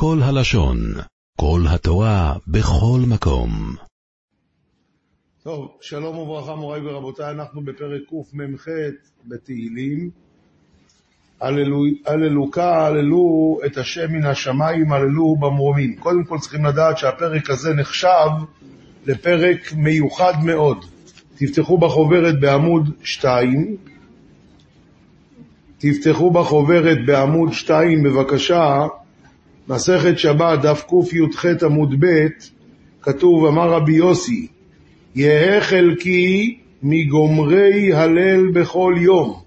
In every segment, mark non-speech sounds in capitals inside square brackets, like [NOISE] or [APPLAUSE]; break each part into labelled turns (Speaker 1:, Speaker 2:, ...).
Speaker 1: כל הלשון, כל התורה, בכל מקום.
Speaker 2: טוב, שלום וברכה מוריי ורבותיי, אנחנו בפרק קמ"ח בתהילים. הללוקה, הללו את השם מן השמיים, הללו במרומים. קודם כל צריכים לדעת שהפרק הזה נחשב לפרק מיוחד מאוד. תפתחו בחוברת בעמוד 2, תפתחו בחוברת בעמוד 2 בבקשה, מסכת שבת, דף קי"ח עמוד ב', כתוב, אמר רבי יוסי, יהא חלקי מגומרי הלל בכל יום.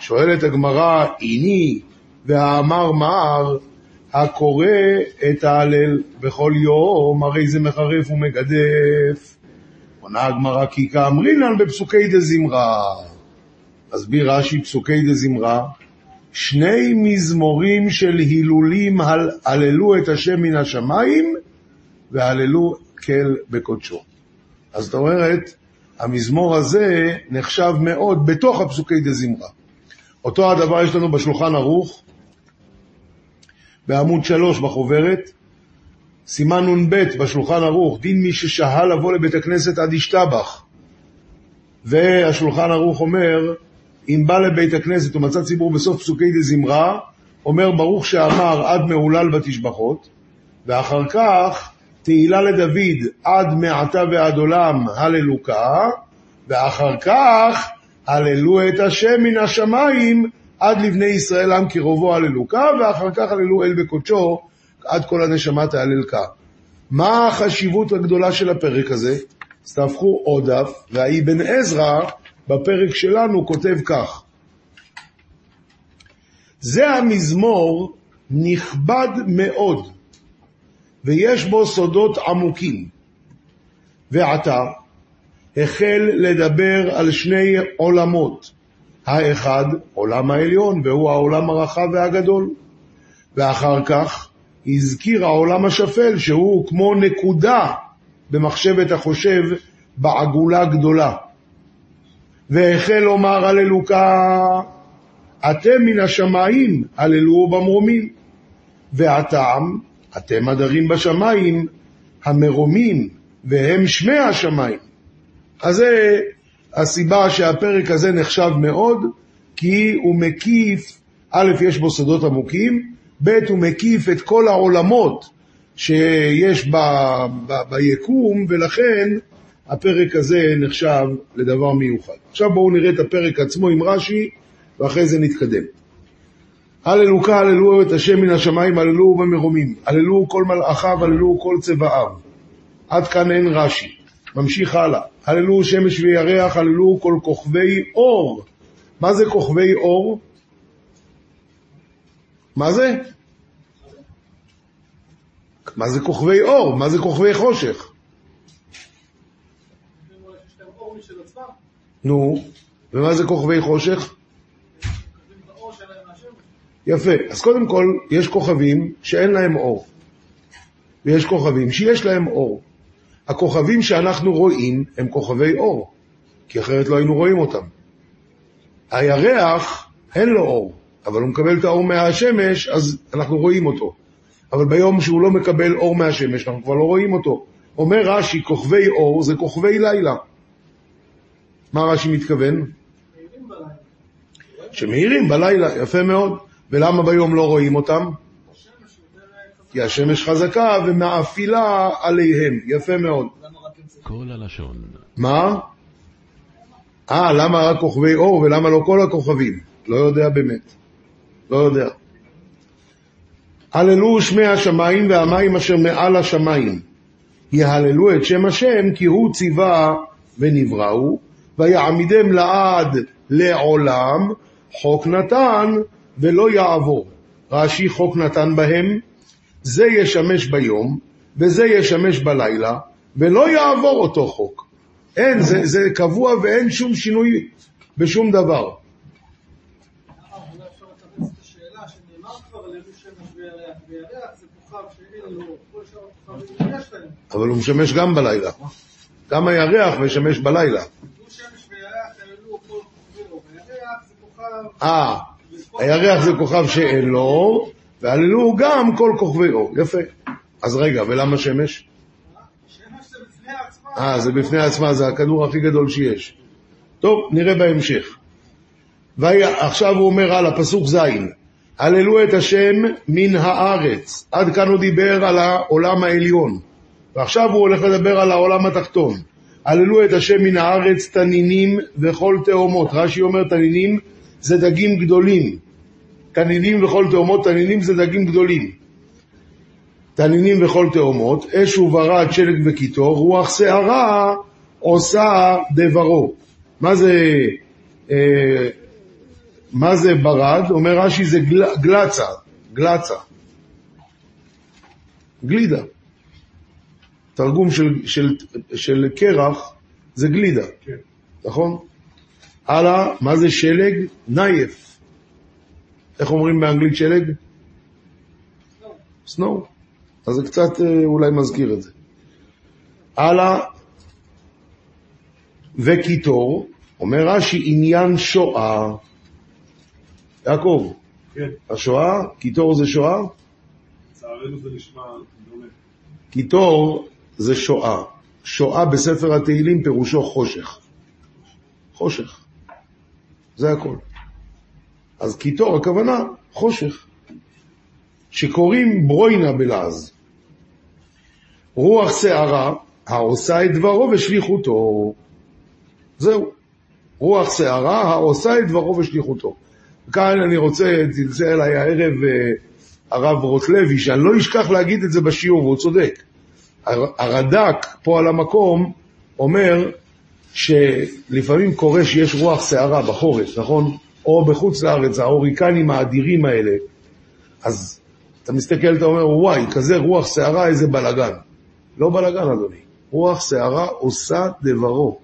Speaker 2: שואלת הגמרא, איני והאמר מר, הקורא את ההלל בכל יום, הרי זה מחרף ומגדף. עונה הגמרא, כי כאמרינן בפסוקי דזמרה. מסביר רש"י פסוקי דזמרה, שני מזמורים של הילולים הללו את השם מן השמיים והללו כל בקודשו. אז זאת אומרת, המזמור הזה נחשב מאוד בתוך הפסוקי דזמרה. אותו הדבר יש לנו בשולחן ערוך, בעמוד 3 בחוברת, סימן נ"ב בשולחן ערוך, דין מי ששהה לבוא לבית הכנסת עד ישתבח. והשולחן ערוך אומר, אם בא לבית הכנסת ומצא ציבור בסוף פסוקי דזמרה, אומר ברוך שאמר עד מהולל בתשבחות, ואחר כך תהילה לדוד עד מעתה ועד עולם הללוקה, ואחר כך הללו את השם מן השמיים עד לבני ישראל עם קרובו הללוקה, ואחר כך הללו אל בקודשו עד כל הנשמה תהללקה. מה החשיבות הגדולה של הפרק הזה? אז תהפכו עוד דף, והאי בן עזרא בפרק שלנו כותב כך: זה המזמור נכבד מאוד, ויש בו סודות עמוקים. ועתה החל לדבר על שני עולמות. האחד, עולם העליון, והוא העולם הרחב והגדול. ואחר כך הזכיר העולם השפל, שהוא כמו נקודה במחשבת החושב בעגולה גדולה. והחל לומר הללוקה, אתם מן השמיים, הללו במרומים. והטעם, אתם הדרים בשמיים, המרומים, והם שמי השמיים. אז זה הסיבה שהפרק הזה נחשב מאוד, כי הוא מקיף, א', יש בו סודות עמוקים, ב', הוא מקיף את כל העולמות שיש ב, ב, ביקום, ולכן הפרק הזה נחשב לדבר מיוחד. עכשיו בואו נראה את הפרק עצמו עם רש"י, ואחרי זה נתקדם. הללוקה, הללו את השם מן השמיים, הללו במרומים, הללו כל מלאכיו, הללו כל צבאיו. עד כאן אין רש"י. ממשיך הלאה. הללו שמש וירח, הללו כל כוכבי אור. מה זה כוכבי אור? מה זה? מה זה כוכבי אור? מה זה כוכבי חושך? נו, ומה זה כוכבי חושך? יפה. אז קודם כל, יש כוכבים שאין להם אור, ויש כוכבים שיש להם אור. הכוכבים שאנחנו רואים הם כוכבי אור, כי אחרת לא היינו רואים אותם. הירח, אין לו אור, אבל הוא מקבל את האור מהשמש, אז אנחנו רואים אותו. אבל ביום שהוא לא מקבל אור מהשמש, אנחנו כבר לא רואים אותו. אומר רש"י, כוכבי אור זה כוכבי לילה. מה רש"י מתכוון? שמאירים בלילה, יפה מאוד. ולמה ביום לא רואים אותם? כי השמש חזקה ומאפילה עליהם. יפה מאוד.
Speaker 1: כל הלשון.
Speaker 2: מה? אה, למה רק כוכבי אור ולמה לא כל הכוכבים? לא יודע באמת. לא יודע. הללו שמי השמיים והמים אשר מעל השמיים. יהללו את שם השם כי הוא ציווה ונבראו, ויעמידם לעד לעולם, חוק נתן ולא יעבור. רש"י חוק נתן בהם, זה ישמש ביום, וזה ישמש בלילה, ולא יעבור אותו חוק. אין, זה, זה קבוע ואין שום שינוי בשום דבר. אבל הוא משמש גם בלילה. גם הירח משמש בלילה. אה, הירח זה כוכב שאין לו, והללו גם כל כוכבי אור. יפה. אז רגע, ולמה שמש? אה, זה בפני עצמה, זה הכדור הכי גדול שיש. טוב, נראה בהמשך. ועכשיו הוא אומר הלאה, פסוק ז', הללו את השם מן הארץ. עד כאן הוא דיבר על העולם העליון. ועכשיו הוא הולך לדבר על העולם התחתון. הללו את השם מן הארץ תנינים וכל תאומות. רש"י אומר תנינים זה דגים גדולים. תנינים וכל תאומות, תנינים זה דגים גדולים. תנינים וכל תאומות, אש וברד, שלג וקיטור, רוח שערה עושה דברו. מה זה, אה, מה זה ברד? אומר רש"י זה גל, גלצה, גלצה. גלידה. תרגום של, של, של קרח זה גלידה, כן. נכון? הלאה, מה זה שלג? נייף. איך אומרים באנגלית שלג? סנואו. אז זה קצת אה, אולי מזכיר את זה. הלאה, וקיטור, אומר רש"י, עניין שואה. יעקב, כן. השואה, קיטור זה שואה?
Speaker 3: לצערנו זה נשמע דומה.
Speaker 2: קיטור זה שואה. שואה בספר התהילים פירושו חושך. חושך. זה הכל. אז קיטור, הכוונה, חושך. שקוראים ברוינה בלעז. רוח שערה העושה את דברו ושליחותו. זהו. רוח שערה העושה את דברו ושליחותו. כאן אני רוצה, צלצל אליי הערב אה, הרב רוטלוי, שאני לא אשכח להגיד את זה בשיעור, והוא צודק. הרד"ק פה על המקום אומר שלפעמים קורה שיש רוח שערה בחורף, נכון? או בחוץ לארץ, ההוריקנים האדירים האלה. אז אתה מסתכל, אתה אומר, וואי, כזה רוח שערה, איזה בלגן. לא בלגן, אדוני. רוח שערה עושה דברו.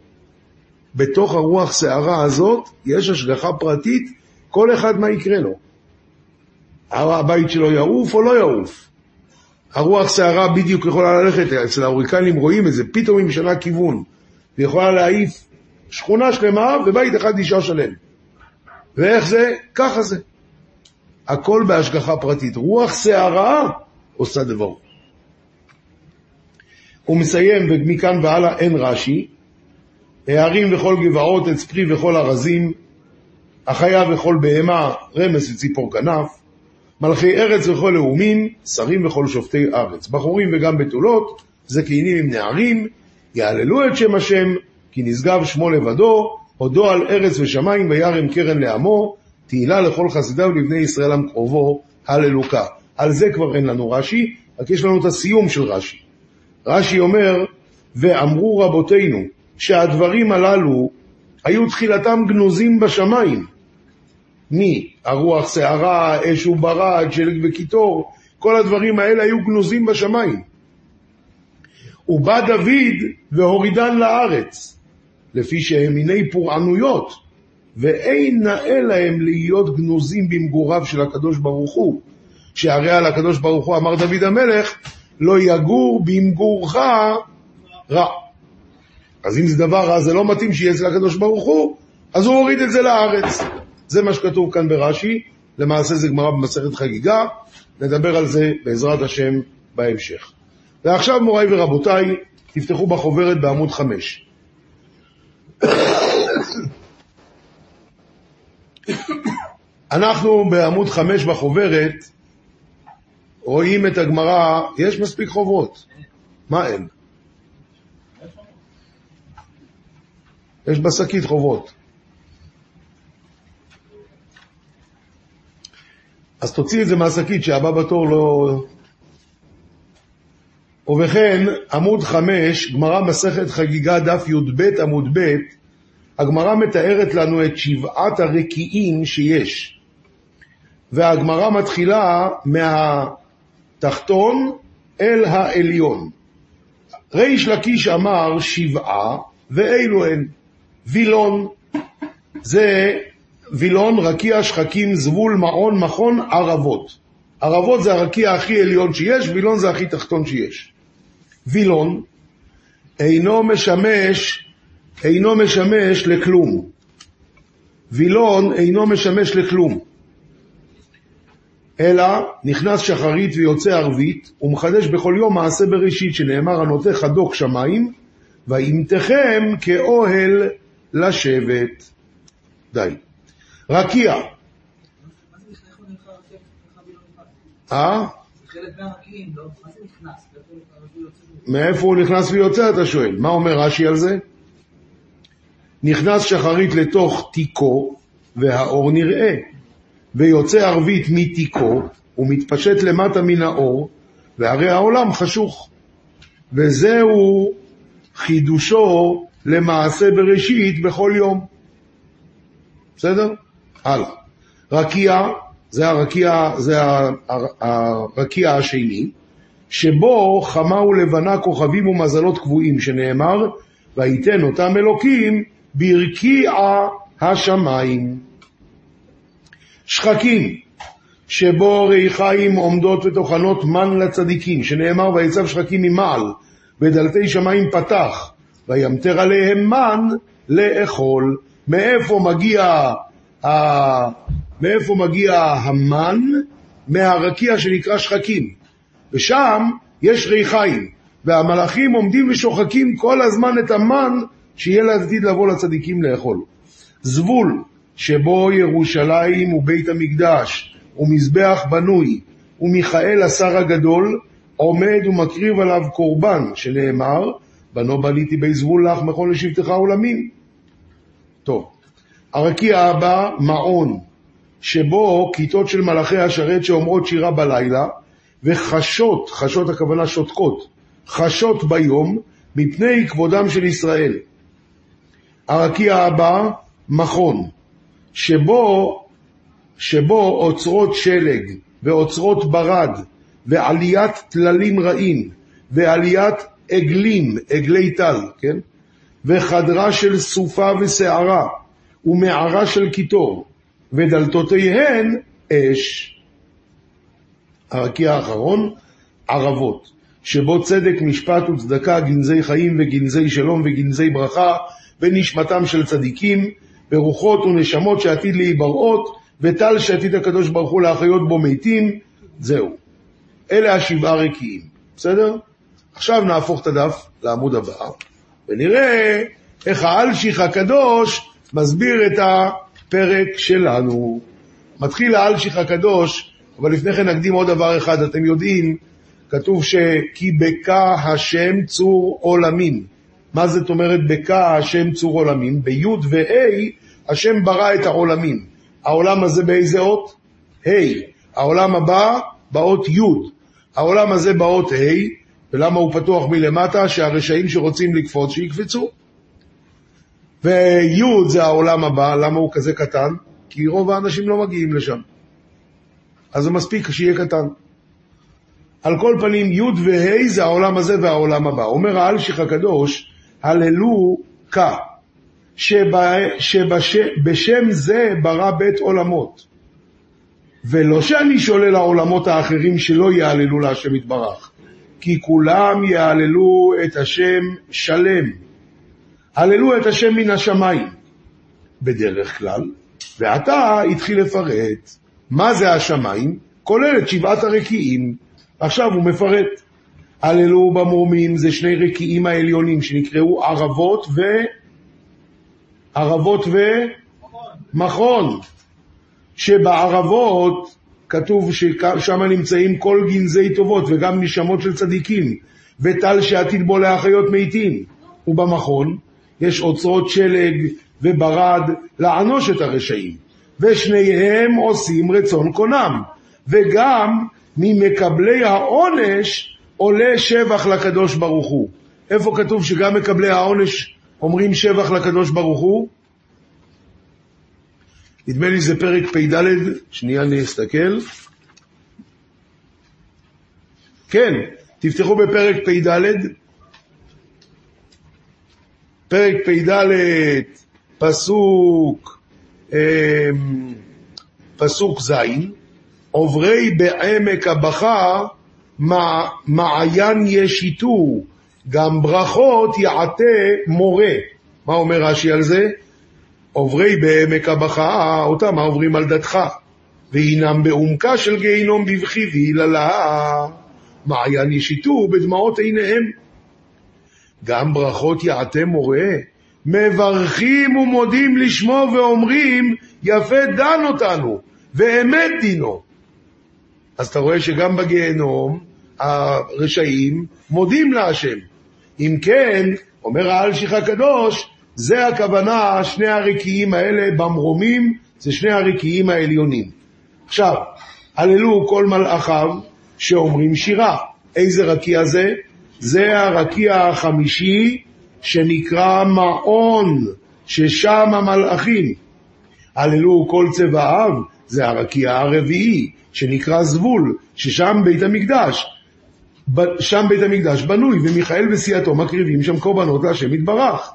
Speaker 2: בתוך הרוח שערה הזאת יש השגחה פרטית, כל אחד מה יקרה לו. הבית שלו יעוף או לא יעוף. הרוח שערה בדיוק יכולה ללכת, אצל ההוריקנים רואים את זה, פתאום היא משנה כיוון. והיא יכולה להעיף שכונה שלמה ובית אחד נשאר שלם. ואיך זה? ככה זה. הכל בהשגחה פרטית. רוח שערה עושה דבר. הוא מסיים, ומכאן והלאה אין רש"י, הערים וכל גבעות, עץ פרי וכל ארזים, החיה וכל בהמה, רמס וציפור כנף, מלכי ארץ וכל לאומים, שרים וכל שופטי ארץ, בחורים וגם בתולות, זקנים עם נערים, יעללו את שם השם, כי נשגב שמו לבדו, הודו על ארץ ושמיים וירם קרן לעמו, תהילה לכל חסידיו ולבני ישראל עם קרובו, הללוקה. על זה כבר אין לנו רש"י, רק יש לנו את הסיום של רש"י. רש"י אומר, ואמרו רבותינו, שהדברים הללו היו תחילתם גנוזים בשמיים. מי? הרוח שערה, אש וברד, שלג וקיטור, כל הדברים האלה היו גנוזים בשמיים. ובא דוד והורידן לארץ, לפי שהם מיני פורענויות, ואין נאה להם להיות גנוזים במגוריו של הקדוש ברוך הוא, שהרי על הקדוש ברוך הוא אמר דוד המלך, לא יגור במגורך רע. אז אם זה דבר רע, זה לא מתאים שיהיה אצל הקדוש ברוך הוא, אז הוא הוריד את זה לארץ. זה מה שכתוב כאן ברש"י, למעשה זה גמרא במסכת חגיגה, נדבר על זה בעזרת השם בהמשך. ועכשיו מוריי ורבותיי, תפתחו בחוברת בעמוד 5. אנחנו בעמוד 5 בחוברת רואים את הגמרא, יש מספיק חובות. מה אין? יש בשקית חובות. אז תוציא את זה מהשקית, שהבא בתור לא... ובכן, עמוד 5, גמרא מסכת חגיגה, דף י"ב עמוד ב', הגמרא מתארת לנו את שבעת הרקיעים שיש. והגמרא מתחילה מהתחתון אל העליון. ריש לקיש אמר שבעה, ואלו הן. וילון, זה וילון, רקיע, שחקים, זבול, מעון, מכון, ערבות. ערבות זה הרקיע הכי עליון שיש, וילון זה הכי תחתון שיש. וילון אינו משמש, אינו משמש לכלום. וילון אינו משמש לכלום. אלא נכנס שחרית ויוצא ערבית, ומחדש בכל יום מעשה בראשית, שנאמר הנוטה חדוק שמיים, וימתכם כאוהל לשבת. די. רקיע. אה?
Speaker 4: לא?
Speaker 2: מאיפה הוא נכנס ויוצא, אתה שואל. מה אומר רש"י על זה? נכנס שחרית לתוך תיקו, והאור נראה, ויוצא ערבית מתיקו, ומתפשט למטה מן האור, והרי העולם חשוך. וזהו חידושו למעשה בראשית בכל יום. בסדר? הלאה. רקיע, זה הרקיע, זה הרקיע השני, שבו חמה ולבנה כוכבים ומזלות קבועים, שנאמר, ויתן אותם אלוקים ברקיע השמיים. שחקים, שבו ריחיים עומדות וטוחנות מן לצדיקים, שנאמר, ויצב שחקים ממעל, ודלתי שמיים פתח, וימטר עליהם מן לאכול. מאיפה מגיע, ה... מאיפה מגיע המן? מהרקיע שנקרא שחקים. ושם יש ריחיים, והמלאכים עומדים ושוחקים כל הזמן את המן שיהיה לעתיד לבוא לצדיקים לאכול. זבול, שבו ירושלים ובית המקדש, ומזבח בנוי, ומיכאל השר הגדול, עומד ומקריב עליו קורבן, שנאמר, בנו בניתי בי זבול לך מכל לשבטך עולמים. טוב, הרקיע הבא, מעון, שבו כיתות של מלאכי השרת שאומרות שירה בלילה, וחשות, חשות הכוונה שותקות, חשות ביום, מפני כבודם של ישראל. הרקיע הבא, מכון, שבו, שבו אוצרות שלג ואוצרות ברד ועליית טללים רעים ועליית עגלים, עגלי טל, כן? וחדרה של סופה ושערה ומערה של קיטור ודלתותיהן אש. הרקיע האחרון, ערבות, שבו צדק, משפט וצדקה, גנזי חיים וגנזי שלום וגנזי ברכה, בנשמתם של צדיקים, ברוחות ונשמות שעתיד להיבראות, וטל שעתיד הקדוש ברוך הוא להחיות בו מתים, זהו. אלה השבעה רקיעים, בסדר? עכשיו נהפוך את הדף לעמוד הבא, ונראה איך האלשיך הקדוש מסביר את הפרק שלנו. מתחיל האלשיך הקדוש, אבל לפני כן נקדים עוד דבר אחד, אתם יודעים, כתוב ש"כי בקע השם צור עולמים". מה זאת אומרת בקע השם צור עולמים? בי' וה' השם ברא את העולמים. העולם הזה באיזה אות? ה'. העולם הבא באות י'. העולם הזה באות ה', ולמה הוא פתוח מלמטה? שהרשעים שרוצים לקפוץ, שיקפצו. וי' זה העולם הבא, למה הוא כזה קטן? כי רוב האנשים לא מגיעים לשם. אז זה מספיק שיהיה קטן. על כל פנים, י' וה' זה העולם הזה והעולם הבא. אומר האלשיך הקדוש, הללו כה, שבשם זה ברא בית עולמות. ולא שאני שולל העולמות האחרים שלא יעללו להשם יתברך, כי כולם יעללו את השם שלם. הללו את השם מן השמיים, בדרך כלל, ועתה התחיל לפרט מה זה השמיים, כולל את שבעת הרקיעים. עכשיו הוא מפרט. הללו במרומים זה שני רקיעים העליונים שנקראו ערבות ו... ערבות ומכון. שבערבות כתוב ששם נמצאים כל גנזי טובות וגם נשמות של צדיקים, וטל שעתיד בו להחיות מתים. ובמכון יש אוצרות שלג וברד לענוש את הרשעים, ושניהם עושים רצון קונם, וגם ממקבלי העונש עולה שבח לקדוש ברוך הוא. איפה כתוב שגם מקבלי העונש אומרים שבח לקדוש ברוך הוא? נדמה לי זה פרק פ"ד, שנייה אני אסתכל. כן, תפתחו בפרק פ"ד. פרק פ"ד, פסוק, אמ, פסוק ז', עוברי בעמק הבכה מע, מעיין ישיתו, גם ברכות יעטה מורה. מה אומר רש"י על זה? עוברי בעמק הבכה, אותם העוברים על דתך. והינם בעומקה של גיהינום בבכי והיללה, מעיין ישיתו בדמעות עיניהם. גם ברכות יעטה מורה, מברכים ומודים לשמו ואומרים, יפה דן אותנו, ואמת דינו. אז אתה רואה שגם בגיהנום הרשעים מודים להשם. אם כן, אומר האלשיך הקדוש, זה הכוונה, שני הרקיעים האלה במרומים, זה שני הרקיעים העליונים. עכשיו, הללו כל מלאכיו שאומרים שירה. איזה רקיע זה? זה הרקיע החמישי שנקרא מעון, ששם המלאכים. הללו כל צבעיו, זה הרקיע הרביעי, שנקרא זבול, ששם בית המקדש. שם בית המקדש בנוי, ומיכאל וסיעתו מקריבים שם קורבנות להשם יתברך.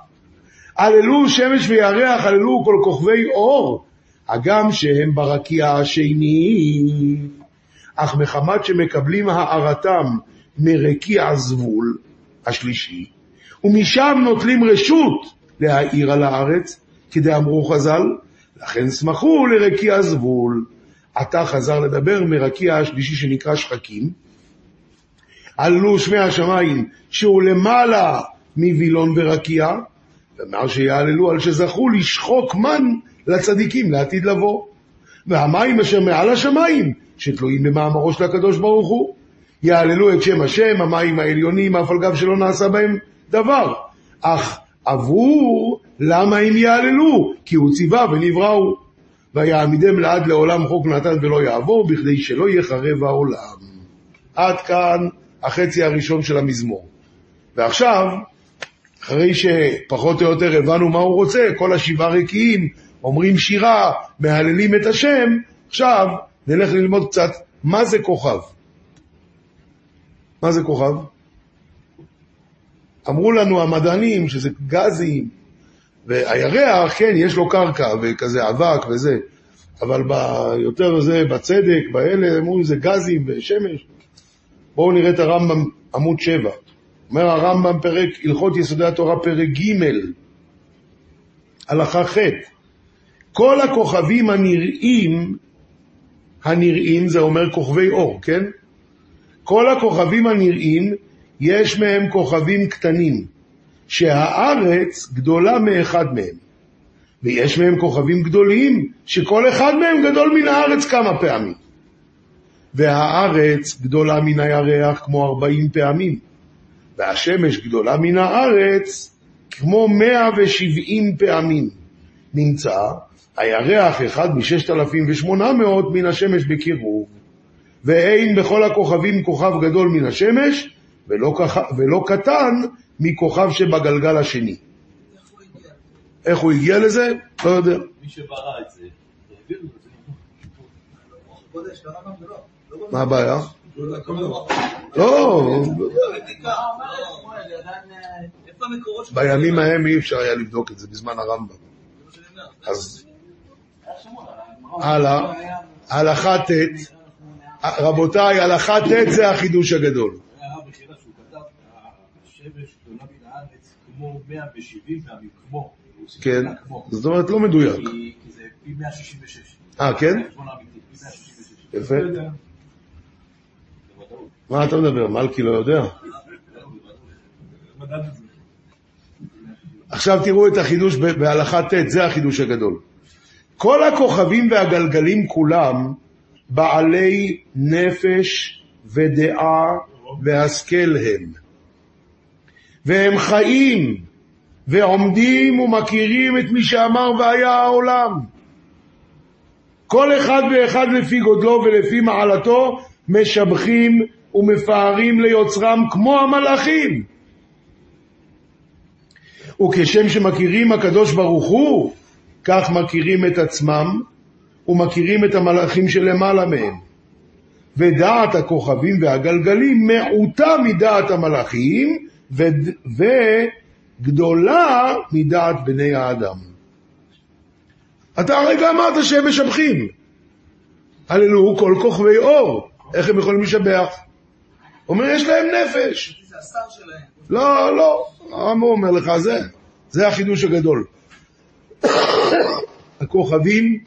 Speaker 2: הללו שמש וירח, הללו כל כוכבי אור, הגם שהם ברקיע השני. אך מחמת שמקבלים הארתם מרקיע זבול השלישי, ומשם נוטלים רשות להאיר על הארץ, כדאמרו חז"ל, לכן שמחו לרקיע זבול. עתה חזר לדבר מרקיע השלישי שנקרא שחקים, עלו שמי השמיים שהוא למעלה מווילון ורקיע, ואמר שיעללו על שזכו לשחוק מן לצדיקים לעתיד לבוא. והמים אשר מעל השמיים, שתלויים במאמרו של הקדוש ברוך הוא, יעללו את שם השם, המים העליונים, אף על גב שלא נעשה בהם דבר. אך עבור, למה הם יעללו? כי הוא ציווה ונבראו. ויעמידם לעד לעולם חוק נתן ולא יעבור, בכדי שלא יחרב העולם. עד כאן החצי הראשון של המזמור. ועכשיו, אחרי שפחות או יותר הבנו מה הוא רוצה, כל השבעה רקיעים אומרים שירה, מהללים את השם, עכשיו נלך ללמוד קצת מה זה כוכב. מה זה כוכב? אמרו לנו המדענים שזה גזים, והירח, כן, יש לו קרקע וכזה אבק וזה, אבל ביותר זה, בצדק, באלה, אמרו זה גזים ושמש. בואו נראה את הרמב"ם, עמוד 7. אומר הרמב"ם פרק, הלכות יסודי התורה, פרק ג', הלכה ח', כל הכוכבים הנראים, הנראים זה אומר כוכבי אור, כן? כל הכוכבים הנראים, יש מהם כוכבים קטנים, שהארץ גדולה מאחד מהם. ויש מהם כוכבים גדולים, שכל אחד מהם גדול מן הארץ כמה פעמים. והארץ גדולה מן הירח כמו ארבעים פעמים, והשמש גדולה מן הארץ כמו מאה ושבעים פעמים. נמצא הירח אחד מששת אלפים ושמונה מאות מן השמש בקירוב, ואין בכל הכוכבים כוכב גדול מן השמש, ולא, כח... ולא קטן מכוכב שבגלגל השני.
Speaker 4: איך הוא הגיע?
Speaker 2: איך הוא הגיע לזה? לא יודע.
Speaker 5: מי שברא את זה, העביר לו את זה.
Speaker 4: גודש, לרמב"ם זה לא. לא גודש.
Speaker 2: מה הבעיה?
Speaker 4: לא.
Speaker 2: בימים ההם אי אפשר היה לבדוק את זה, בזמן הרמב"ם. אז הלאה, הלכה ט', רבותיי, הלכה ט' זה החידוש הגדול.
Speaker 5: היה הרב בחירה שהוא כתב, השמש גדולה מן הארץ כמו 170 פעמים, כמו. הוא הוסיף
Speaker 2: כן. זאת אומרת לא מדויק.
Speaker 5: כי זה פי 166.
Speaker 2: אה, כן?
Speaker 5: זה חשבון אמיתי, פי 166.
Speaker 2: יפה.
Speaker 5: לא.
Speaker 2: מה אתה מדבר? מלכי לא יודע. עכשיו תראו את החידוש בהלכה ט', זה החידוש הגדול. כל הכוכבים והגלגלים כולם בעלי נפש ודעה והשכל הם. והם חיים ועומדים ומכירים את מי שאמר והיה העולם. כל אחד ואחד לפי גודלו ולפי מעלתו משבחים ומפארים ליוצרם כמו המלאכים. וכשם שמכירים הקדוש ברוך הוא, כך מכירים את עצמם ומכירים את המלאכים שלמעלה מהם. ודעת הכוכבים והגלגלים מעוטה מדעת המלאכים וד- וגדולה מדעת בני האדם. אתה הרגע אמרת שהם משבחים. הללו כל כוכבי אור, איך הם יכולים לשבח? אומר, יש להם נפש.
Speaker 4: זה השר שלהם.
Speaker 2: לא, לא, הרמב"ם אומר לך, זה, זה החידוש הגדול. [COUGHS] הכוכבים,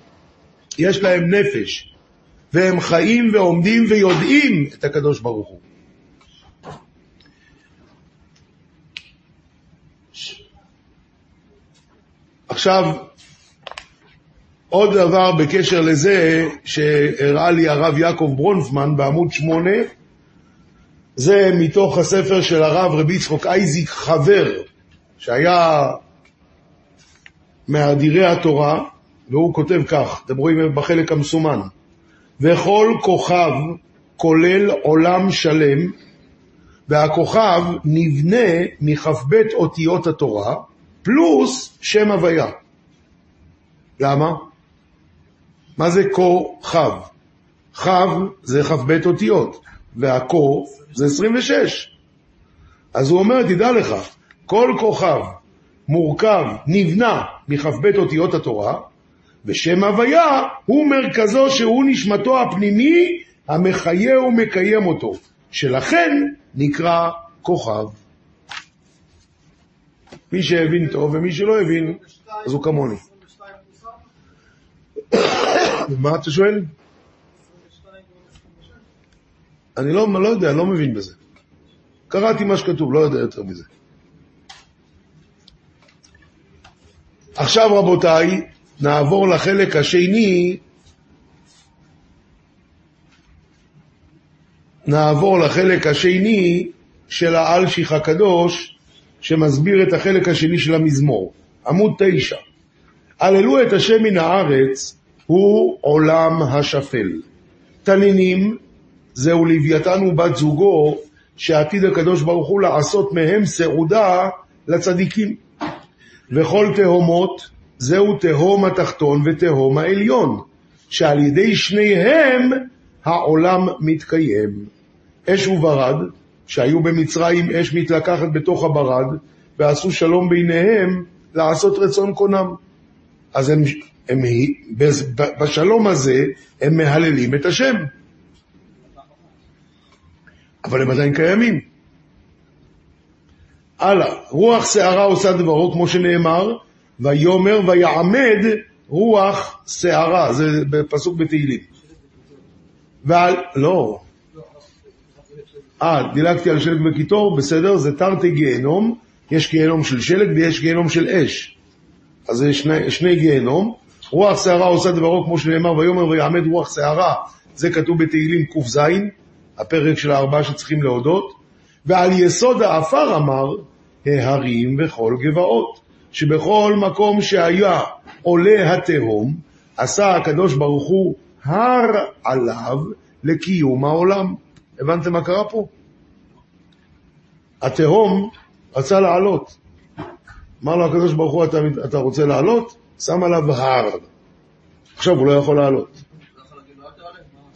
Speaker 2: יש להם נפש, והם חיים ועומדים ויודעים את הקדוש ברוך הוא. עכשיו, עוד דבר בקשר לזה שהראה לי הרב יעקב ברונפמן בעמוד 8, זה מתוך הספר של הרב רבי יצחוק אייזיק חבר, שהיה מאדירי התורה, והוא כותב כך, אתם רואים בחלק המסומן, וכל כוכב כולל עולם שלם, והכוכב נבנה מכ"ב אותיות התורה, פלוס שם הוויה. למה? מה זה כוכב? כ"ב זה כ"ב אותיות, והכו זה 26. אז הוא אומר, תדע לך, כל כוכב מורכב, נבנה מכ"ב אותיות התורה, ושם הוויה הוא מרכזו שהוא נשמתו הפנימי המחיה ומקיים אותו, שלכן נקרא כוכב. מי שהבין טוב ומי שלא הבין, אז הוא כמוני. [COUGHS] מה אתה שואל? אני לא, לא יודע, לא מבין בזה. קראתי מה שכתוב, לא יודע יותר מזה. עכשיו רבותיי, נעבור לחלק השני, נעבור לחלק השני של האלשיך הקדוש, שמסביר את החלק השני של המזמור. עמוד תשע. הללו את השם מן הארץ, הוא עולם השפל. תנינים, זהו לוויתן ובת זוגו, שעתיד הקדוש ברוך הוא לעשות מהם סעודה לצדיקים. וכל תהומות, זהו תהום התחתון ותהום העליון, שעל ידי שניהם העולם מתקיים. אש וברד, שהיו במצרים אש מתלקחת בתוך הברד, ועשו שלום ביניהם לעשות רצון קונם. אז הם, הם, בשלום הזה הם מהללים את השם. אבל הם עדיין קיימים. הלאה, רוח שערה עושה דברו, כמו שנאמר, ויאמר ויעמד רוח שערה, זה בפסוק בתהילים. ועל, לא. אה, דילגתי על שלג וקיטור, בסדר, זה תרתי גיהנום, יש גיהנום של שלג ויש גיהנום של אש. אז זה שני, שני גיהנום. רוח שערה עושה דברו, כמו שנאמר, ויאמר ויעמד רוח שערה, זה כתוב בתהילים ק"ז, הפרק של הארבעה שצריכים להודות, ועל יסוד האפר אמר, ההרים וכל גבעות, שבכל מקום שהיה עולה התהום, עשה הקדוש ברוך הוא הר עליו לקיום העולם. הבנתם מה קרה פה? התהום רצה לעלות. אמר לו הקדוש ברוך הוא, אתה, אתה רוצה לעלות? שם עליו הר. עכשיו הוא לא יכול לעלות.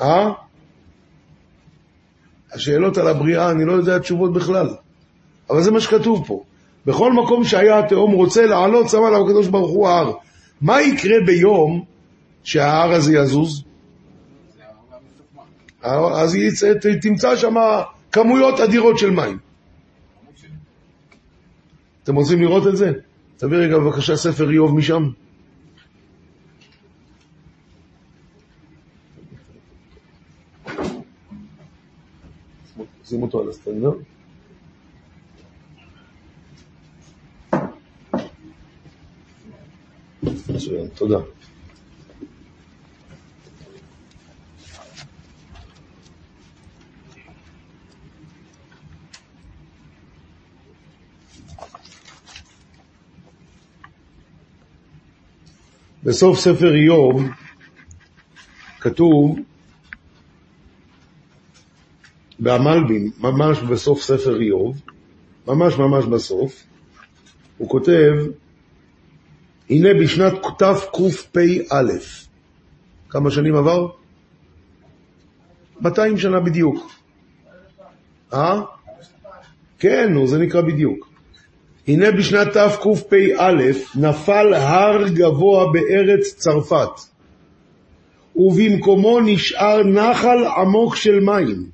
Speaker 2: אה? השאלות על הבריאה, אני לא יודע תשובות בכלל. אבל זה מה שכתוב פה. בכל מקום שהיה התהום רוצה לעלות, שם עליו הקדוש ברוך הוא ההר. מה יקרה ביום שההר הזה יזוז? אז יצא, תמצא שם כמויות אדירות של מים. אתם רוצים לראות את זה? תביא רגע בבקשה ספר איוב משם. שים אותו על הסטנדר. מצוין, תודה. בסוף ספר איוב כתוב במלבים, ממש בסוף ספר איוב, ממש ממש בסוף, הוא כותב, הנה בשנת תקפ"א, כמה שנים עבר? 200 שנה בדיוק. אה? כן, נו, זה נקרא בדיוק. הנה בשנת תקפ"א נפל הר גבוה בארץ צרפת, ובמקומו נשאר נחל עמוק של מים.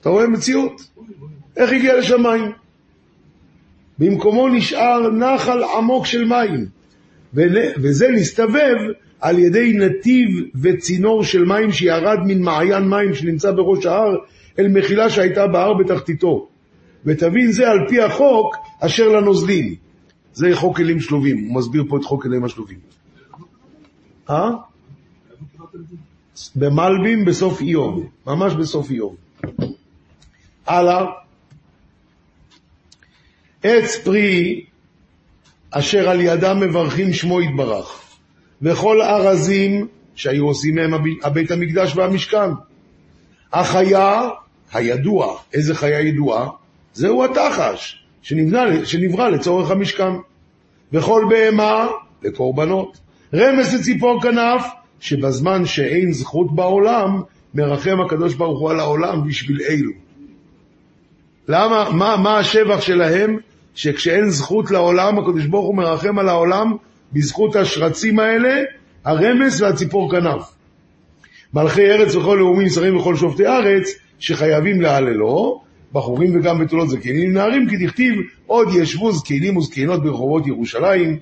Speaker 2: אתה רואה מציאות? איך הגיע לשם מים? במקומו נשאר נחל עמוק של מים, וזה נסתובב על ידי נתיב וצינור של מים שירד מן מעיין מים שנמצא בראש ההר אל מחילה שהייתה בהר בתחתיתו. ותבין זה על פי החוק אשר לנוזלים. זה חוק כלים שלובים, הוא מסביר פה את חוק כלים השלובים. אה? במלבים בסוף איוב, ממש בסוף איוב. הלאה. עץ פרי אשר על ידם מברכים שמו יתברך, וכל ארזים שהיו עושים מהם הב- הבית המקדש והמשכן. החיה הידוע, איזה חיה ידועה? זהו התחש, שנבנה, שנברא לצורך המשכן. וכל בהמה לקורבנות. רמז לציפור כנף, שבזמן שאין זכות בעולם, מרחם הקדוש ברוך הוא על העולם בשביל אלו. למה, מה, מה השבח שלהם? שכשאין זכות לעולם, הקדוש ברוך הוא מרחם על העולם בזכות השרצים האלה, הרמס והציפור כנף. מלכי ארץ וכל לאומים, שרים וכל שופטי ארץ, שחייבים להללו, בחורים וגם בתולות זקנים נערים, כי דכתיב עוד ישבו זקנים וזקנות ברחובות ירושלים,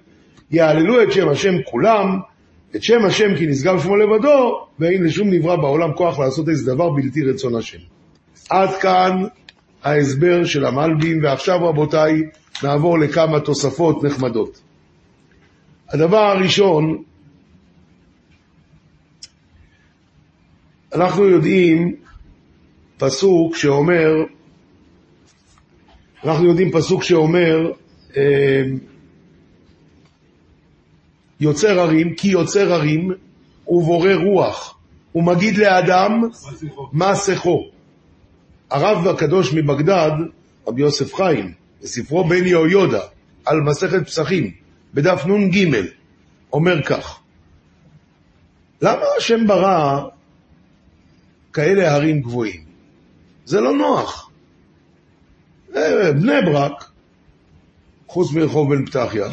Speaker 2: יהללו את שם השם כולם, את שם השם כי נשגב שמו לבדו, ואין לשום נברא בעולם כוח לעשות איזה דבר בלתי רצון השם. עד כאן ההסבר של המלבים, ועכשיו רבותיי, נעבור לכמה תוספות נחמדות. הדבר הראשון, אנחנו יודעים פסוק שאומר, אנחנו יודעים פסוק שאומר, אה, יוצר הרים, כי יוצר הרים ובורא רוח, ומגיד לאדם מה שיחו. הרב הקדוש מבגדד, רבי יוסף חיים, בספרו בן יהויודע, על מסכת פסחים, בדף נ"ג, אומר כך: למה השם ברא כאלה הרים גבוהים? זה לא נוח. אה, בני ברק, חוץ מרחוב בן פתחיה,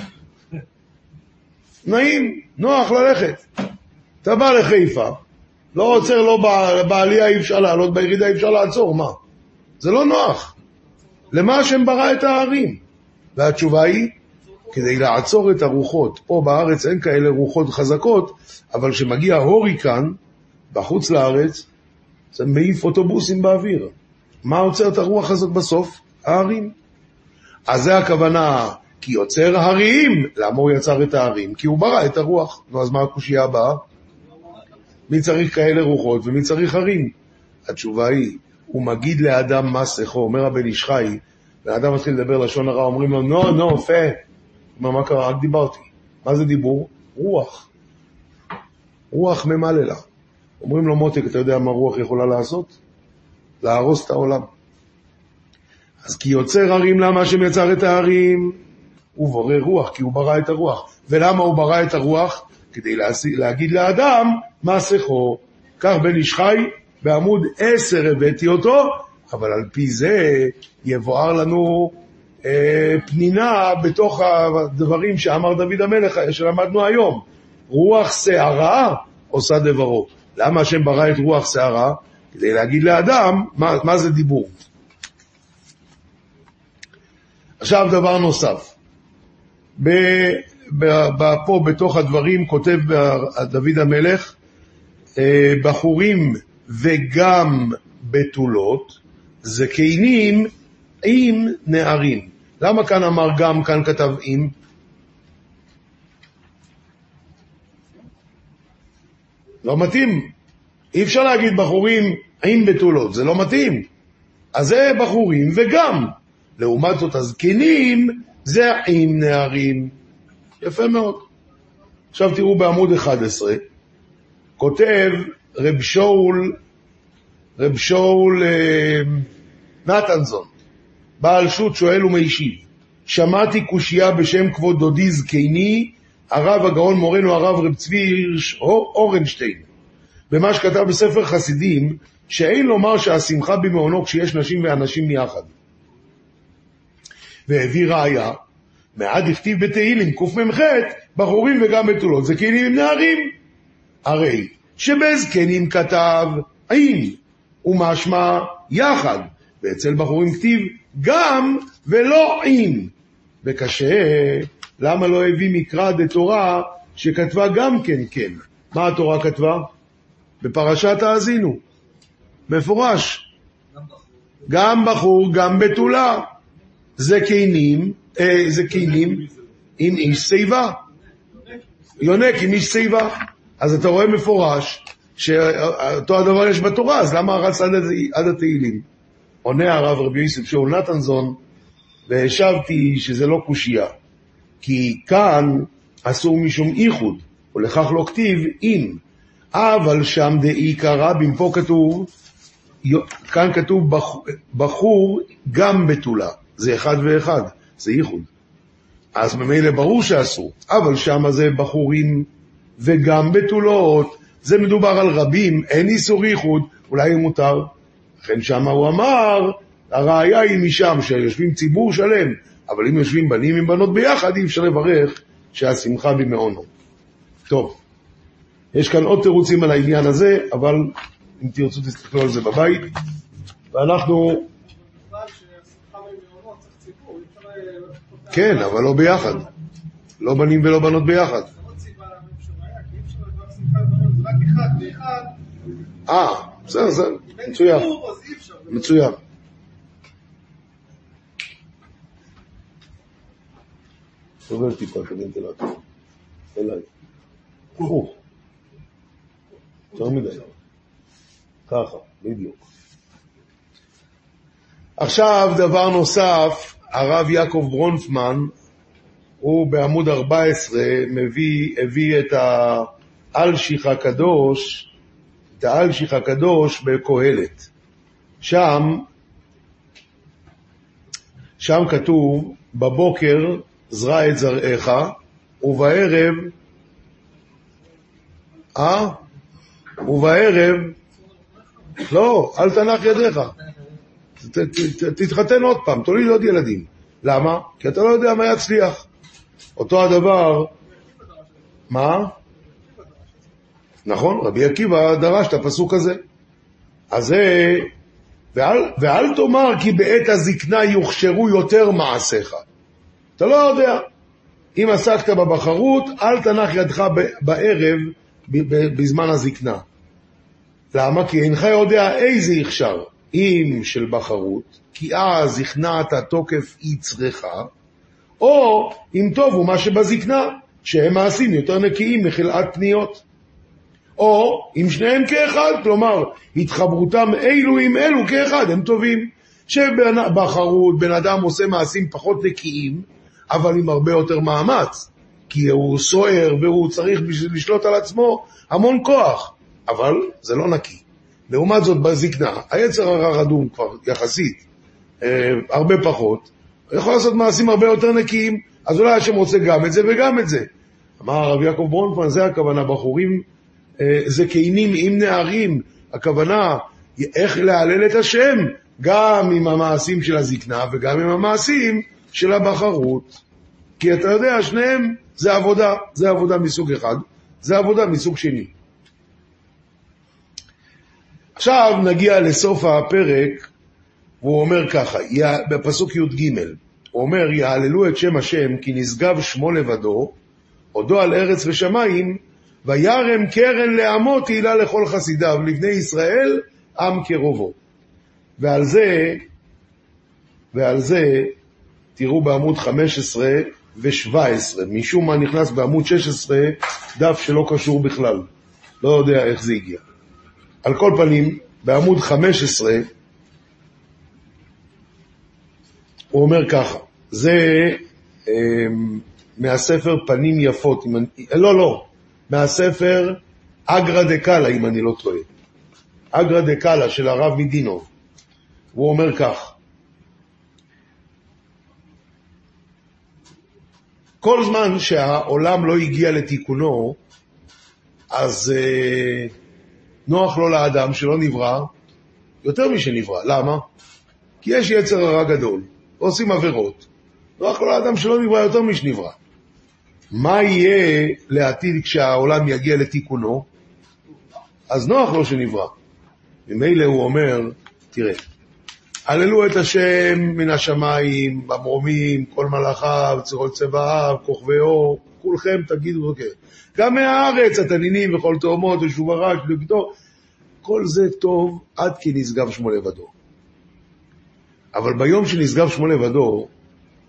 Speaker 2: נעים, נוח ללכת. אתה בא לחיפה, לא עוצר, לא בע- בעלייה אי אפשר לעלות, בירידה אי אפשר לעצור, מה? זה לא נוח. למה השם ברא את ההרים? והתשובה היא, כדי לעצור את הרוחות. פה בארץ אין כאלה רוחות חזקות, אבל כשמגיע הוריקן, בחוץ לארץ, זה מעיף אוטובוסים באוויר. מה עוצר את הרוח הזאת בסוף? ההרים. אז זה הכוונה, כי יוצר הרים. למה הוא יצר את ההרים? כי הוא ברא את הרוח. נו, אז מה הקושייה הבאה? מי צריך כאלה רוחות ומי צריך הרים? התשובה היא, הוא מגיד לאדם מה שיחו, אומר הבן איש חי, והאדם מתחיל לדבר לשון הרע, אומרים לו, נו, נו, פה. הוא אומר, מה קרה? רק דיברתי. מה זה דיבור? רוח. רוח ממלא לה. אומרים לו, מותק, אתה יודע מה רוח יכולה לעשות? להרוס את העולם. אז כי יוצר הרים, למה השם יצר את ההרים? הוא בורא רוח, כי הוא ברא את הרוח. ולמה הוא ברא את הרוח? כדי להגיד לאדם מה שיחו. כך בן איש חי, בעמוד עשר הבאתי אותו, אבל על פי זה יבואר לנו אה, פנינה בתוך הדברים שאמר דוד המלך, שלמדנו היום. רוח שערה עושה דברו. למה השם ברא את רוח שערה? כדי להגיד לאדם מה, מה זה דיבור. עכשיו דבר נוסף. ב, פה בתוך הדברים כותב דוד המלך, אה, בחורים וגם בתולות, זקנים עם נערים. למה כאן אמר גם, כאן כתב עם? לא מתאים. אי אפשר להגיד בחורים עם בתולות, זה לא מתאים. אז זה בחורים וגם. לעומת זאת הזקנים זה עם נערים. יפה מאוד. עכשיו תראו בעמוד 11, כותב רב שאול, רב שאול אה, נתנזון, בעל שו"ת שואל ומשיב, שמעתי קושייה בשם כבוד דודי זקני, הרב הגאון מורנו הרב רב צבי הירש אורנשטיין, במה שכתב בספר חסידים, שאין לומר שהשמחה במעונו כשיש נשים ואנשים יחד. והביא ראיה, מעד הכתיב בתהילים קמ"ח, בחורים וגם בתולות, זקנים עם נערים. הרי שבזקנים כתב עם, ומשמע יחד, ואצל בחורים כתיב גם ולא עם. וקשה, למה לא הביא מקרא דתורה שכתבה גם כן כן? מה התורה כתבה? בפרשת האזינו. מפורש. גם בחור, גם בתולה. זה קינים, אה, קינים עם איש שיבה. יונק עם איש שיבה. אז אתה רואה מפורש שאותו הדבר יש בתורה, אז למה רץ עד, עד התהילים? עונה הרב רבי יוסף שאול נתנזון, והשבתי שזה לא קושייה, כי כאן אסור משום איחוד, ולכך לא כתיב אם, אבל שם דאי קרא, פה כתוב, כאן כתוב בחור גם בתולה, זה אחד ואחד, זה איחוד. אז ממילא ברור שאסור, אבל שם זה בחורים וגם בתולות, זה מדובר על רבים, אין איסור איחוד, אולי מותר. לכן שם הוא אמר, הראיה היא משם, שיושבים ציבור שלם, אבל אם יושבים בנים עם בנות ביחד, אי אפשר לברך שהשמחה במעונו. טוב, יש כאן עוד תירוצים על העניין הזה, אבל אם תרצו תסתכלו על זה בבית. ואנחנו... כן, אבל לא ביחד. לא בנים ולא בנות ביחד. אה, בסדר, בסדר, מצוין. מצוין. סובל טיפה כוונטילטור. אליי. הפוך. יותר מדי. ככה, בדיוק. עכשיו, דבר נוסף, הרב יעקב ברונפמן, הוא בעמוד 14 מביא, הביא את האלשיך הקדוש, את האלשיך הקדוש בקהלת. שם, שם כתוב, בבוקר זרע את זרעך, ובערב, אה? ובערב, לא, אל תנח ידיך. תתחתן עוד פעם, תוליד עוד ילדים. למה? כי אתה לא יודע מה יצליח. אותו הדבר, מה? נכון, רבי עקיבא דרש את הפסוק הזה. אז זה, ואל, ואל תאמר כי בעת הזקנה יוכשרו יותר מעשיך. אתה לא יודע. אם עסקת בבחרות, אל תנח ידך בערב בזמן הזקנה. למה? כי אינך יודע איזה הכשר, אם של בחרות, כי אז הכנעת תוקף יצרך, או אם טוב הוא מה שבזקנה, שהם מעשים יותר נקיים מחלאת פניות. או אם שניהם כאחד, כלומר, התחברותם אלו עם אלו כאחד, הם טובים. שבחרות, בן אדם עושה מעשים פחות נקיים, אבל עם הרבה יותר מאמץ, כי הוא סוער והוא צריך בשביל לשלוט על עצמו המון כוח, אבל זה לא נקי. לעומת זאת, בזקנה, היצר הרע רדום כבר יחסית, אה, הרבה פחות, יכול לעשות מעשים הרבה יותר נקיים, אז אולי השם רוצה גם את זה וגם את זה. אמר הרב יעקב ברונפמן, זה הכוונה, בחורים אה, זקנים עם נערים, הכוונה איך להלל את השם, גם עם המעשים של הזקנה וגם עם המעשים של הבחרות. כי אתה יודע, שניהם זה עבודה, זה עבודה מסוג אחד, זה עבודה מסוג שני. עכשיו נגיע לסוף הפרק, והוא אומר ככה, בפסוק י"ג, הוא אומר, יהללו את שם השם, כי נשגב שמו לבדו, עודו על ארץ ושמיים, וירם קרן לעמו תהילה לכל חסידיו, לבני ישראל, עם קרובו. ועל זה, ועל זה, תראו בעמוד 15 ו-17, משום מה נכנס בעמוד 16 דף שלא קשור בכלל, לא יודע איך זה הגיע. על כל פנים, בעמוד 15, הוא אומר ככה, זה אה, מהספר פנים יפות, אם אני, לא, לא, מהספר אגרא דקאלה, אם אני לא טועה. אגרא דקאלה של הרב מדינוב. הוא אומר כך, כל זמן שהעולם לא הגיע לתיקונו, אז אה, נוח לו לאדם שלא נברא יותר משנברא. למה? כי יש יצר הרע גדול, עושים עבירות. נוח לו לאדם שלא נברא יותר משנברא. מה יהיה לעתיד כשהעולם יגיע לתיקונו? אז נוח לו שנברא. ממילא הוא אומר, תראה, הללו את השם מן השמיים, במרומים, כל מלאכיו, צבאיו, כוכבי אור, כולכם תגידו, אוקיי. גם מהארץ, התנינים וכל תאומות ושוב הרש ובגדו, כל זה טוב עד כי נשגב שמו לבדו. אבל ביום שנשגב שמו לבדו,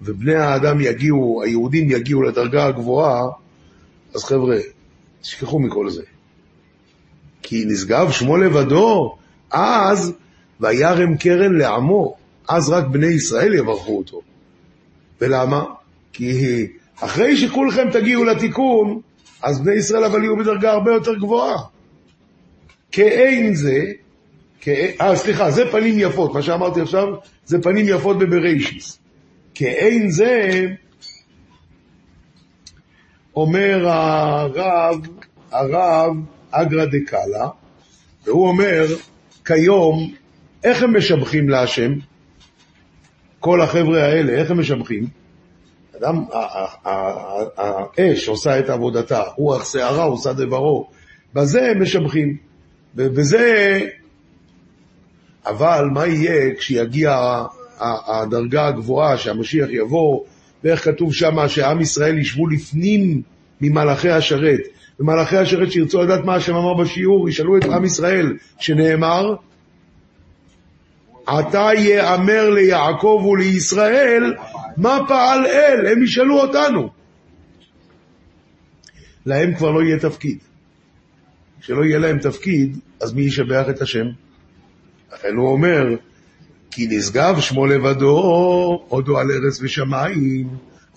Speaker 2: ובני האדם יגיעו, היהודים יגיעו לדרגה הגבוהה, אז חבר'ה, תשכחו מכל זה. כי נשגב שמו לבדו, אז וירם קרן לעמו, אז רק בני ישראל יברכו אותו. ולמה? כי אחרי שכולכם תגיעו לתיקון, אז בני ישראל אבל יהיו בדרגה הרבה יותר גבוהה. כאין זה, אה, סליחה, זה פנים יפות, מה שאמרתי עכשיו, זה פנים יפות בבראשיס. כאין זה, אומר הרב, הרב אגרא דקאלה, והוא אומר, כיום, איך הם משבחים להשם? כל החבר'ה האלה, איך הם משבחים? אדם, האש עושה את עבודתה, רוח שערה עושה דברו, בזה הם משבחים. ובזה, אבל מה יהיה כשיגיע הדרגה הגבוהה, שהמשיח יבוא, ואיך כתוב שם שעם ישראל ישבו לפנים ממלאכי השרת. ומלאכי השרת שירצו לדעת מה השם אמר בשיעור, ישאלו את עם ישראל, שנאמר, עתה יאמר ליעקב ולישראל, מה פעל אל? הם ישאלו אותנו. להם כבר לא יהיה תפקיד. כשלא יהיה להם תפקיד, אז מי ישבח את השם? לכן הוא אומר, כי נשגב שמו לבדו, הודו על ארץ ושמיים,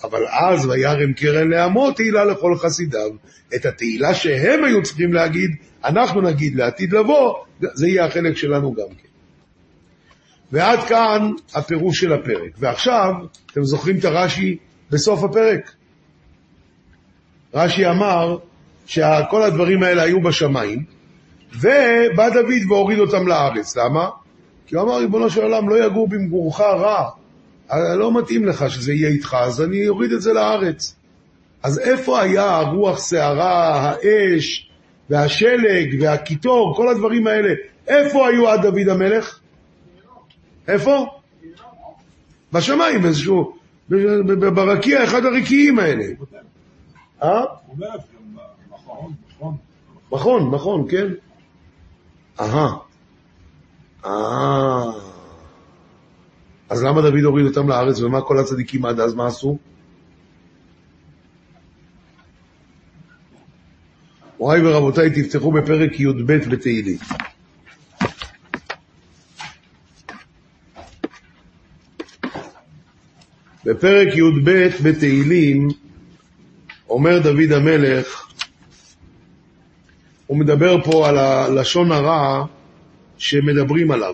Speaker 2: אבל אז וירם קרן לעמו תהילה לכל חסידיו. את התהילה שהם היו צריכים להגיד, אנחנו נגיד לעתיד לבוא, זה יהיה החלק שלנו גם כן. ועד כאן הפירוש של הפרק. ועכשיו, אתם זוכרים את הרש"י בסוף הפרק? רש"י אמר שכל הדברים האלה היו בשמיים, ובא דוד והוריד אותם לארץ. למה? כי הוא אמר, ריבונו של עולם, לא יגור במגורך רע. לא מתאים לך שזה יהיה איתך, אז אני אוריד את זה לארץ. אז איפה היה הרוח סערה, האש, והשלג, והקיטור, כל הדברים האלה? איפה היו עד דוד המלך? איפה? בשמיים, באיזשהו, ברקיע, אחד הרקיעים האלה. אה? מכון, מכון, כן. אהה. אה. אז למה דוד הוריד אותם לארץ, ומה כל הצדיקים עד אז, מה עשו? מוריי ורבותיי, תפתחו בפרק י"ב בתהילים. בפרק י"ב בתהילים אומר דוד המלך, הוא מדבר פה על הלשון הרע שמדברים עליו.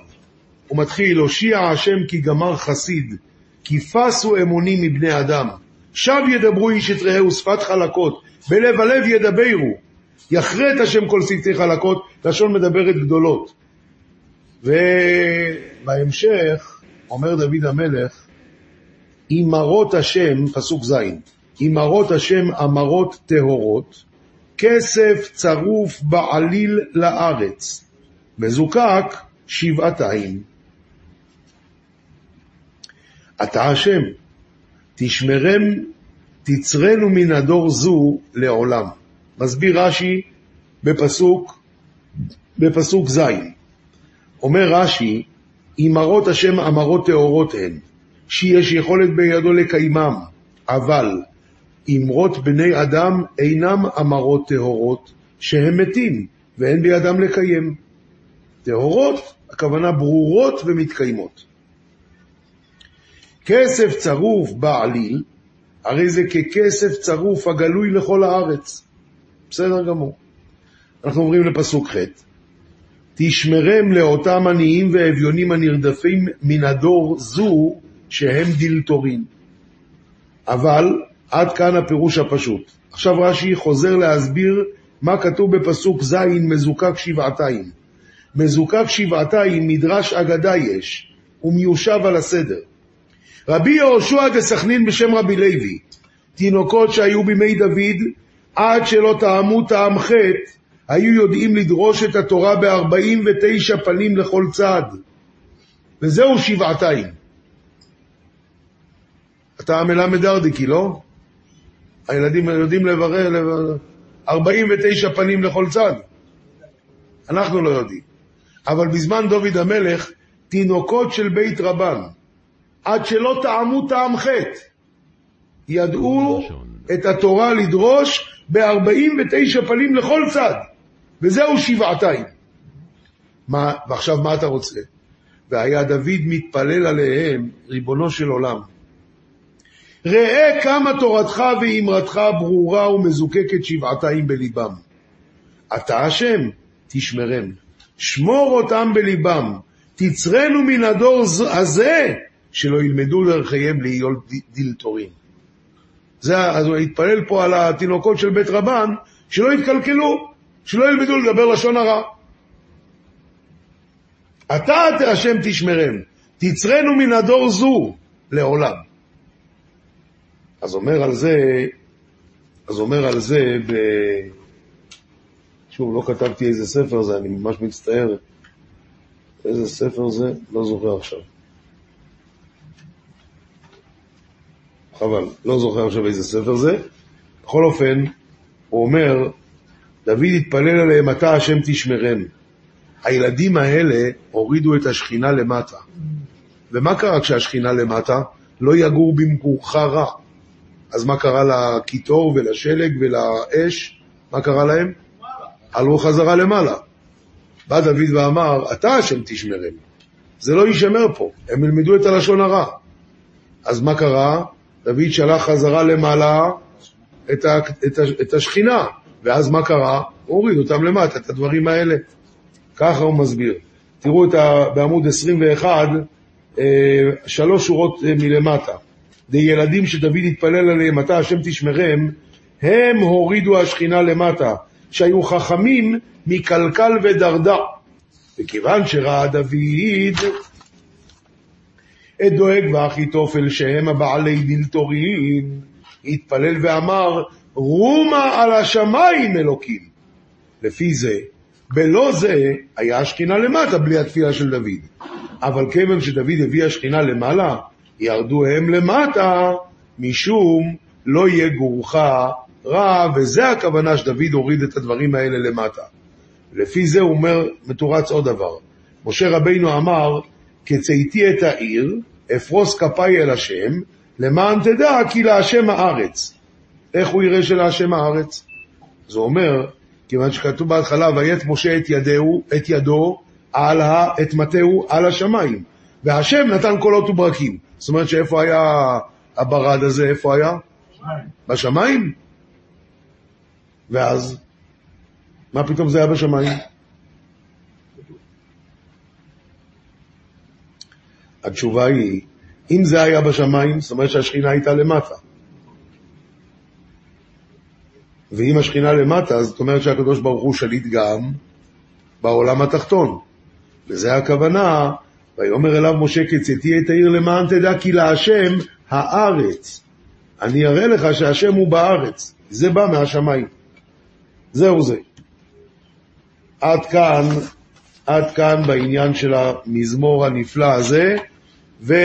Speaker 2: הוא מתחיל, הושיע השם כי גמר חסיד, כי פסו אמונים מבני אדם. שב ידברו איש את רעהו שפת חלקות, בלב הלב ידברו. יכרת השם כל שפתי חלקות, לשון מדברת גדולות. ובהמשך אומר דוד המלך, אמרות השם, פסוק ז', אמרות השם אמרות טהורות, כסף צרוף בעליל לארץ, מזוקק שבעתיים. אתה השם, תשמרם, תצרנו מן הדור זו לעולם. מסביר רש"י בפסוק, בפסוק ז', אומר רש"י, אמרות השם אמרות טהורות הן, שיש יכולת בידו לקיימם, אבל אמרות בני אדם אינם אמרות טהורות, שהם מתים, ואין בידם לקיים. טהורות, הכוונה ברורות ומתקיימות. כסף צרוף בעליל, הרי זה ככסף צרוף הגלוי לכל הארץ. בסדר גמור. אנחנו עוברים לפסוק ח' תשמרם לאותם עניים ואביונים הנרדפים מן הדור זו שהם דילתורים. אבל עד כאן הפירוש הפשוט. עכשיו רש"י חוזר להסביר מה כתוב בפסוק ז' מזוקק שבעתיים. מזוקק שבעתיים מדרש אגדה יש, ומיושב על הסדר. רבי יהושע דסכנין בשם רבי לוי, תינוקות שהיו בימי דוד, עד שלא טעמו טעם חטא, היו יודעים לדרוש את התורה ב-49 פנים לכל צד. וזהו שבעתיים. אתה המלמד ארדיקי, לא? הילדים יודעים לברר, לברר 49 פנים לכל צד. אנחנו לא יודעים. אבל בזמן דוד המלך, תינוקות של בית רבן, עד שלא טעמו טעם חטא, ידעו את התורה לדרוש ב-49 פנים לכל צד, וזהו שבעתיים. מה, ועכשיו מה אתה רוצה? והיה דוד מתפלל עליהם, ריבונו של עולם. ראה כמה תורתך ואמרתך ברורה ומזוקקת שבעתיים בליבם. אתה השם, תשמרם. שמור אותם בליבם. תצרנו מן הדור הזה, שלא ילמדו דרכיהם להיות דילתורים. זה, אז הוא התפלל פה על התינוקות של בית רבן, שלא יתקלקלו, שלא ילמדו לדבר לשון הרע. אתה השם תשמרם, תצרנו מן הדור זו לעולם. אז אומר על זה, אז אומר על זה, ב... שוב, לא כתבתי איזה ספר זה, אני ממש מצטער. איזה ספר זה? לא זוכר עכשיו. חבל, לא זוכר עכשיו איזה ספר זה. בכל אופן, הוא אומר, דוד התפלל עליהם, אתה השם תשמרם. הילדים האלה הורידו את השכינה למטה. ומה קרה כשהשכינה למטה? לא יגור במקורך רע. אז מה קרה לקיטור ולשלג ולאש? מה קרה להם? עלו חזרה למעלה. בא דוד ואמר, אתה השם תשמרם. זה לא יישמר פה, הם ילמדו את הלשון הרע. אז מה קרה? דוד שלח חזרה למעלה את, ה, את, ה, את השכינה, ואז מה קרה? הוריד אותם למטה, את הדברים האלה. ככה הוא מסביר. תראו ה, בעמוד 21, אה, שלוש שורות אה, מלמטה. ילדים שדוד התפלל עליהם, אתה השם תשמרם, הם הורידו השכינה למטה, שהיו חכמים מקלקל ודרדה. וכיוון שראה דוד את דואג ואחיתופל שהם הבעלי דילתורין, התפלל ואמר, רומה על השמיים אלוקים. לפי זה, בלא זה היה השכינה למטה בלי התפילה של דוד. אבל כיוון שדוד הביא השכינה למעלה, ירדו הם למטה, משום לא יהיה גורך רע, וזה הכוונה שדוד הוריד את הדברים האלה למטה. לפי זה הוא אומר, מתורץ עוד דבר. משה רבינו אמר, כצאתי את העיר, אפרוס כפיי אל השם, למען תדע כי להשם הארץ. איך הוא יראה שלהשם הארץ? זה אומר, כיוון שכתוב בהתחלה, ויית משה את, ידהו, את ידו על ה, את מטהו על השמיים. והשם נתן קולות וברקים. זאת אומרת שאיפה היה הברד הזה, איפה היה? בשמיים. ואז, מה פתאום זה היה בשמיים? התשובה היא, אם זה היה בשמיים, זאת אומרת שהשכינה הייתה למטה. ואם השכינה למטה, זאת אומרת שהקדוש ברוך הוא שליט גם בעולם התחתון. וזה הכוונה, ויאמר אליו משה כצאתי את העיר למען תדע כי להשם הארץ. אני אראה לך שהשם הוא בארץ. זה בא מהשמיים. זהו זה. עד כאן, עד כאן בעניין של המזמור הנפלא הזה, והוא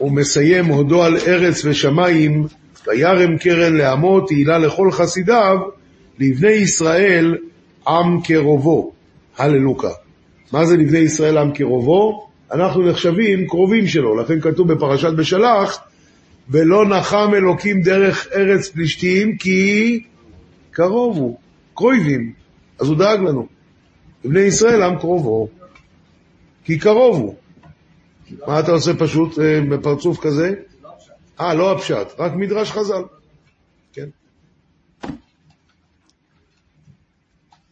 Speaker 2: מסיים הודו על ארץ ושמיים, וירם קרן לעמו תהילה לכל חסידיו, לבני ישראל עם קרובו. הללוקה. מה זה לבני ישראל עם קרובו? אנחנו נחשבים קרובים שלו, לכן כתוב בפרשת בשלח, ולא נחם אלוקים דרך ארץ פלישתים כי קרוב הוא, קרויבים, אז הוא דאג לנו. לבני ישראל עם קרובו, כי קרוב הוא. מה אתה עושה פשוט אה, בפרצוף כזה? אה, לא הפשט, רק מדרש חז"ל.